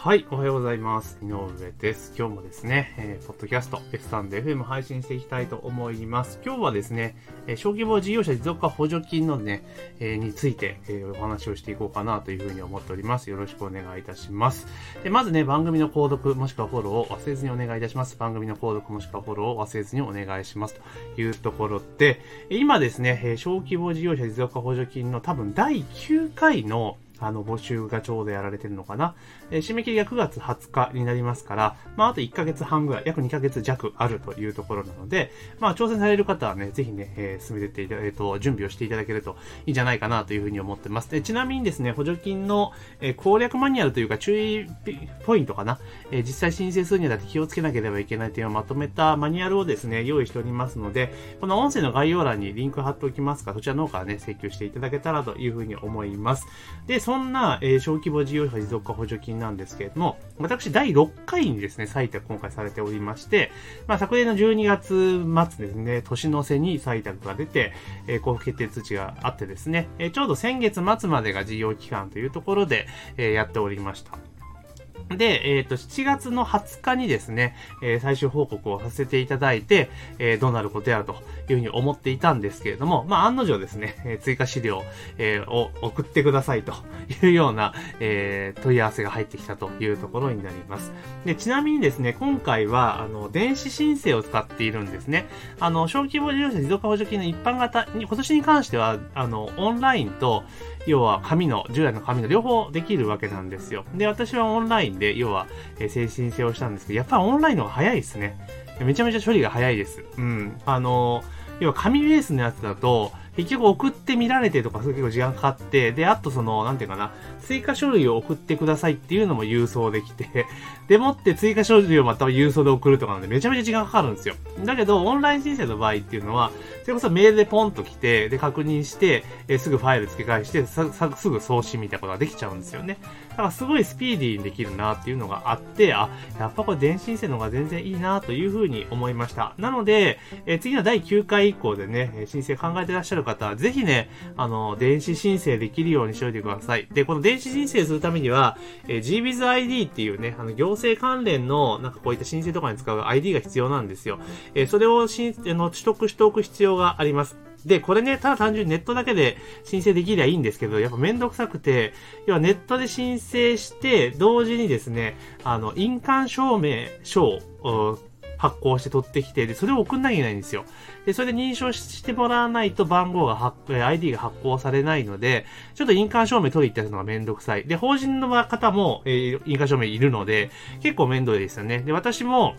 はい、おはようございます。井上です。今日もですね、えー、ポッドキャスト、F 3で FM 配信していきたいと思います。今日はですね、えー、小規模事業者持続化補助金のね、えー、について、えー、お話をしていこうかなというふうに思っております。よろしくお願いいたします。でまずね、番組の購読もしくはフォローを忘れずにお願いいたします。番組の購読もしくはフォローを忘れずにお願いします。というところで、今ですね、え小規模事業者持続化補助金の多分第9回のあの、募集がちょうどやられてるのかな。えー、締め切りが9月20日になりますから、まあ、あと1ヶ月半ぐらい、約2ヶ月弱あるというところなので、まあ、挑戦される方はね、ぜひね、えー、進めてっていただ、えっ、ー、と、準備をしていただけるといいんじゃないかなというふうに思ってます。で、ちなみにですね、補助金の、え、攻略マニュアルというか注意ポイントかな。え、実際申請するにはだって気をつけなければいけない点をまとめたマニュアルをですね、用意しておりますので、この音声の概要欄にリンク貼っておきますから、そちらの方からね、請求していただけたらというふうに思います。で、そんな、えー小規模事業者持続化補助金なんですけれども、私第6回にですね、採択今回されておりまして、まあ、昨年の12月末ですね、年の瀬に採択が出て、えー、交付決定通知があってですね、えー、ちょうど先月末までが事業期間というところで、えー、やっておりました。で、えっ、ー、と、7月の20日にですね、えー、最終報告をさせていただいて、えー、どうなることやらというふうに思っていたんですけれども、まあ、案の定ですね、え追加資料、えを送ってくださいというような、え問い合わせが入ってきたというところになります。で、ちなみにですね、今回は、あの、電子申請を使っているんですね。あの、小規模事業者持続化補助金の一般型に、今年に関しては、あの、オンラインと、要は紙の、従来の紙の両方できるわけなんですよ。で、私はオンラインで、要は、え、精神性をしたんですけど、やっぱりオンラインの方が早いですね。めちゃめちゃ処理が早いです。うん。あの、要は紙ベースのやつだと、結局送ってみられてとか、結構時間かかって、で、あとその、なんていうかな、追加書類を送ってくださいっていうのも郵送できて、でもって追加書類をまた郵送で送るとかなんで、めちゃめちゃ時間かかるんですよ。だけど、オンライン申請の場合っていうのは、それこそメールでポンと来て、で、確認して、え、すぐファイル付け返して、さ、さ、すぐ送信みたいなことができちゃうんですよね。だからすごいスピーディーにできるなっていうのがあって、あ、やっぱこれ電子申請の方が全然いいなというふうに思いました。なので、え、次の第9回以降でね、申請考えてらっしゃる方、ぜひね、あの、電子申請できるようにしておいてください。で、この電子申請するためには、えー、GBizID っていうね、あの、行政関連の、なんかこういった申請とかに使う ID が必要なんですよ。えー、それをしあの取得しておく必要があります。で、これね、ただ単純にネットだけで申請できりゃいいんですけど、やっぱめんどくさくて、要はネットで申請して、同時にですね、あの、印鑑証明書を発行して取ってきて、で、それを送んなきゃいけないんですよ。で、それで認証してもらわないと番号が発、ID が発行されないので、ちょっと印鑑証明取り行ったのがめんどくさい。で、法人の方も、えー、印鑑証明いるので、結構面倒ですよね。で、私も、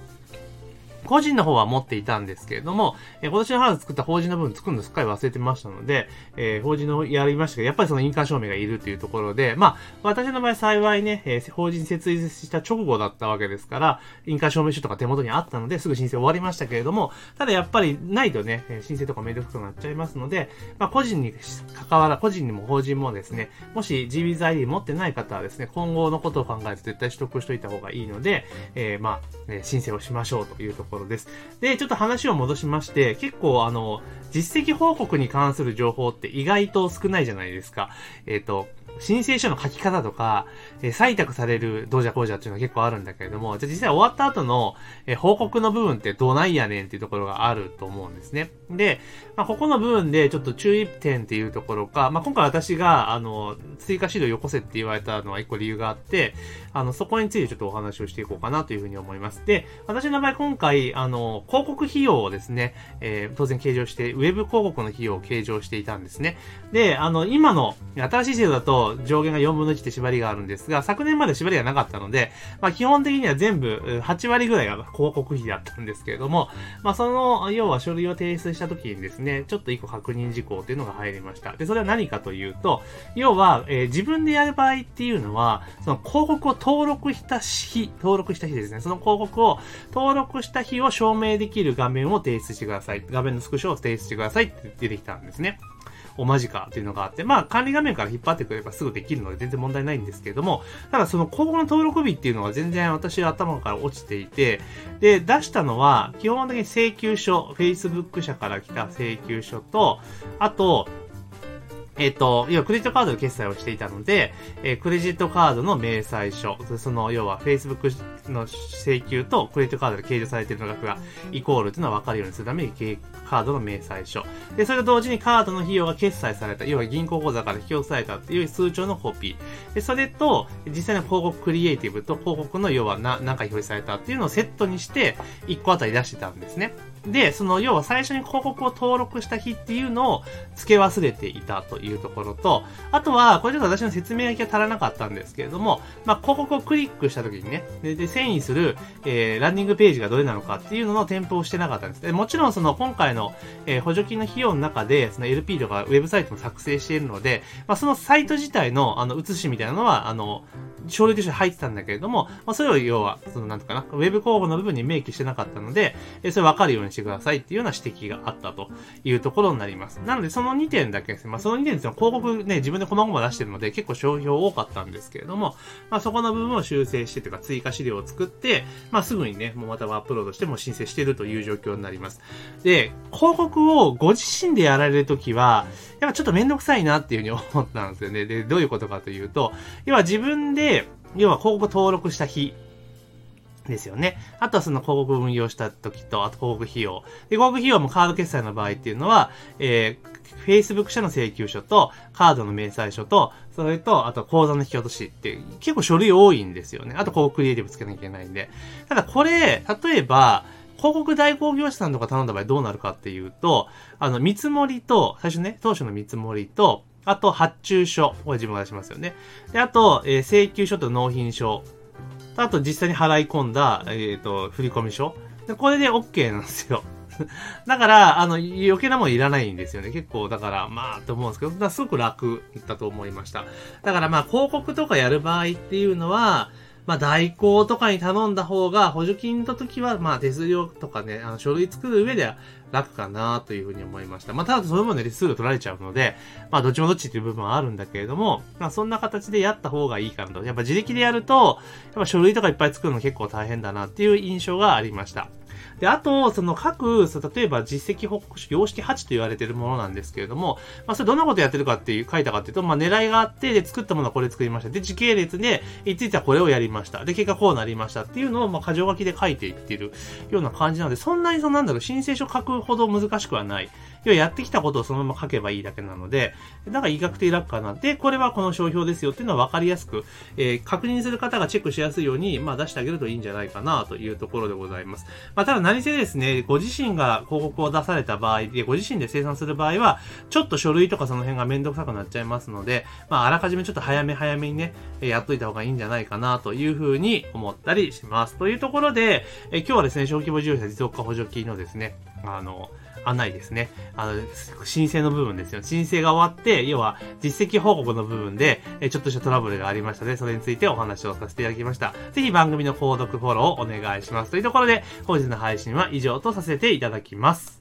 個人の方は持っていたんですけれども、えー、今年の春作った法人の部分作るのすっかり忘れてましたので、えー、法人のやりましたけど、やっぱりその印鑑証明がいるというところで、まあ、私の場合幸いね、えー、法人設立した直後だったわけですから、印鑑証明書とか手元にあったので、すぐ申請終わりましたけれども、ただやっぱりないとね、申請とかめんどくさくなっちゃいますので、まあ、個人に関わら、個人にも法人もですね、もし GBZID 持ってない方はですね、今後のことを考えて絶対取得しといた方がいいので、えー、まあ、申請をしましょうというところです。で、ちょっと話を戻しまして、結構あの、実績報告に関する情報って意外と少ないじゃないですか。えっ、ー、と、申請書の書き方とか、えー、採択されるどうじゃこうじゃっていうのは結構あるんだけれども、じゃ実際終わった後の、えー、報告の部分ってどないやねんっていうところがあると思うんですね。で、まあ、ここの部分でちょっと注意点っていうところか、まあ、今回私が、あの、追加資料よこせって言われたのは一個理由があって、あの、そこについてちょっとお話をしていこうかなというふうに思います。で、私の場合今回、あの、広告費用をですね、えー、当然計上して、ウェブ広告の費用を計上していたんですね。で、あの、今の、新しい制度だと上限が4分の1って縛りがあるんですが、昨年まで縛りがなかったので、まあ、基本的には全部8割ぐらいが広告費だったんですけれども、まあ、その、要は書類を提出した時にですね、ちょっと一個確認事項っていうのが入りました。で、それは何かというと、要は、えー、自分でやる場合っていうのは、その広告を登録した日、登録した日ですね、その広告を登録した日を証明できる画面を提出してください。画面のスクショを提出してくださいって出てきたんですね。おまじかっていうのがあって、まあ管理画面から引っ張ってくればすぐできるので全然問題ないんですけれども、ただその今後の登録日っていうのは全然私頭から落ちていて、で、出したのは基本的に請求書、Facebook 社から来た請求書と、あと、えっ、と、要はクレジットカードで決済をしていたので、えークレジットカードの明細書、その、要は Facebook の請求とクレジットカードで計上されている額がイコールというのは分かるようにするために、カードの明細書。で、それと同時にカードの費用が決済された、要は銀行口座から引き落とされたっていう通帳のコピー。で、それと、実際の広告クリエイティブと広告の要はな何回表示されたっていうのをセットにして、1個あたり出してたんですね。で、その要は最初に広告を登録した日っていうのを付け忘れていたというところと、あとは、これちょっと私の説明書きが足らなかったんですけれども、まあ、広告をクリックした時にね、で、で遷移する、えー、ランディングページがどれなのかっていうのの添付をしてなかったんです。でもちろんその今回の、えー、補助金の費用の中で、その LP とかウェブサイトも作成しているので、まあ、そのサイト自体の、あの、写しみたいなのは、あの、書類として入ってたんだけれども、まあ、それを要は、その、なんとかな、ウェブ候補の部分に明記してなかったので、えー、それ分かるようにしてくださいっていうような指摘があったというところになります。なので、その2点だけですね。まあ、その2点ですよ。広告ね、自分で細々出してるので、結構商標多かったんですけれども、まあ、そこの部分を修正してというか、追加資料を作って、まあ、すぐにね、もうまたアップロードしても申請しているという状況になります。で、広告をご自身でやられるときは、やっぱちょっとめんどくさいなっていうふうに思ったんですよね。で、どういうことかというと、要は自分で、要は広告登録した日ですよね。あとはその広告運用した時と、あと広告費用。で、広告費用もカード決済の場合っていうのは、えー、Facebook 社の請求書と、カードの明細書と、それと、あと口座の引き落としって結構書類多いんですよね。あと広告クリエイティブつけなきゃいけないんで。ただこれ、例えば、広告代行業者さんとか頼んだ場合どうなるかっていうと、あの、見積もりと、最初ね、当初の見積もりと、あと発注書。これ自分が出しますよね。で、あと、えー、請求書と納品書。あと実際に払い込んだ、えっ、ー、と、振込書。で、これで OK なんですよ。だから、あの、余計なもんいらないんですよね。結構、だから、まあ、と思うんですけど、すごく楽だと思いました。だからまあ、広告とかやる場合っていうのは、まあ、代行とかに頼んだ方が、補助金の時は、まあ、手数料とかね、あの、書類作る上では楽かなというふうに思いました。まあ、ただその分ね、手数料取られちゃうので、まあ、どっちもどっちっていう部分はあるんだけれども、まあ、そんな形でやった方がいいかなと。やっぱ自力でやると、やっぱ書類とかいっぱい作るの結構大変だなっていう印象がありました。で、あと、その各、例えば実績報告書、様式8と言われているものなんですけれども、まあ、それどんなことやってるかっていう、書いたかっていうと、まあ、狙いがあって、で、作ったものはこれ作りました。で、時系列で、いついてはこれをやりました。で、結果こうなりましたっていうのを、まあ、箇条書きで書いていっているような感じなので、そんなにそのなんだろう、申請書書くほど難しくはない。要はやってきたことをそのまま書けばいいだけなので、だから医学的楽かな。で、これはこの商標ですよっていうのは分かりやすく、えー、確認する方がチェックしやすいように、まあ出してあげるといいんじゃないかなというところでございます。まあただ何せですね、ご自身が広告を出された場合で、ご自身で生産する場合は、ちょっと書類とかその辺がめんどくさくなっちゃいますので、まああらかじめちょっと早め早めにね、やっといた方がいいんじゃないかなというふうに思ったりします。というところで、え今日はですね、小規模事業者持続化補助金のですね、あの、案内ですね。あの、申請の部分ですよ。申請が終わって、要は実績報告の部分で、ちょっとしたトラブルがありましたね、それについてお話をさせていただきました。ぜひ番組の購読フォローをお願いします。というところで、本日の配信は以上とさせていただきます。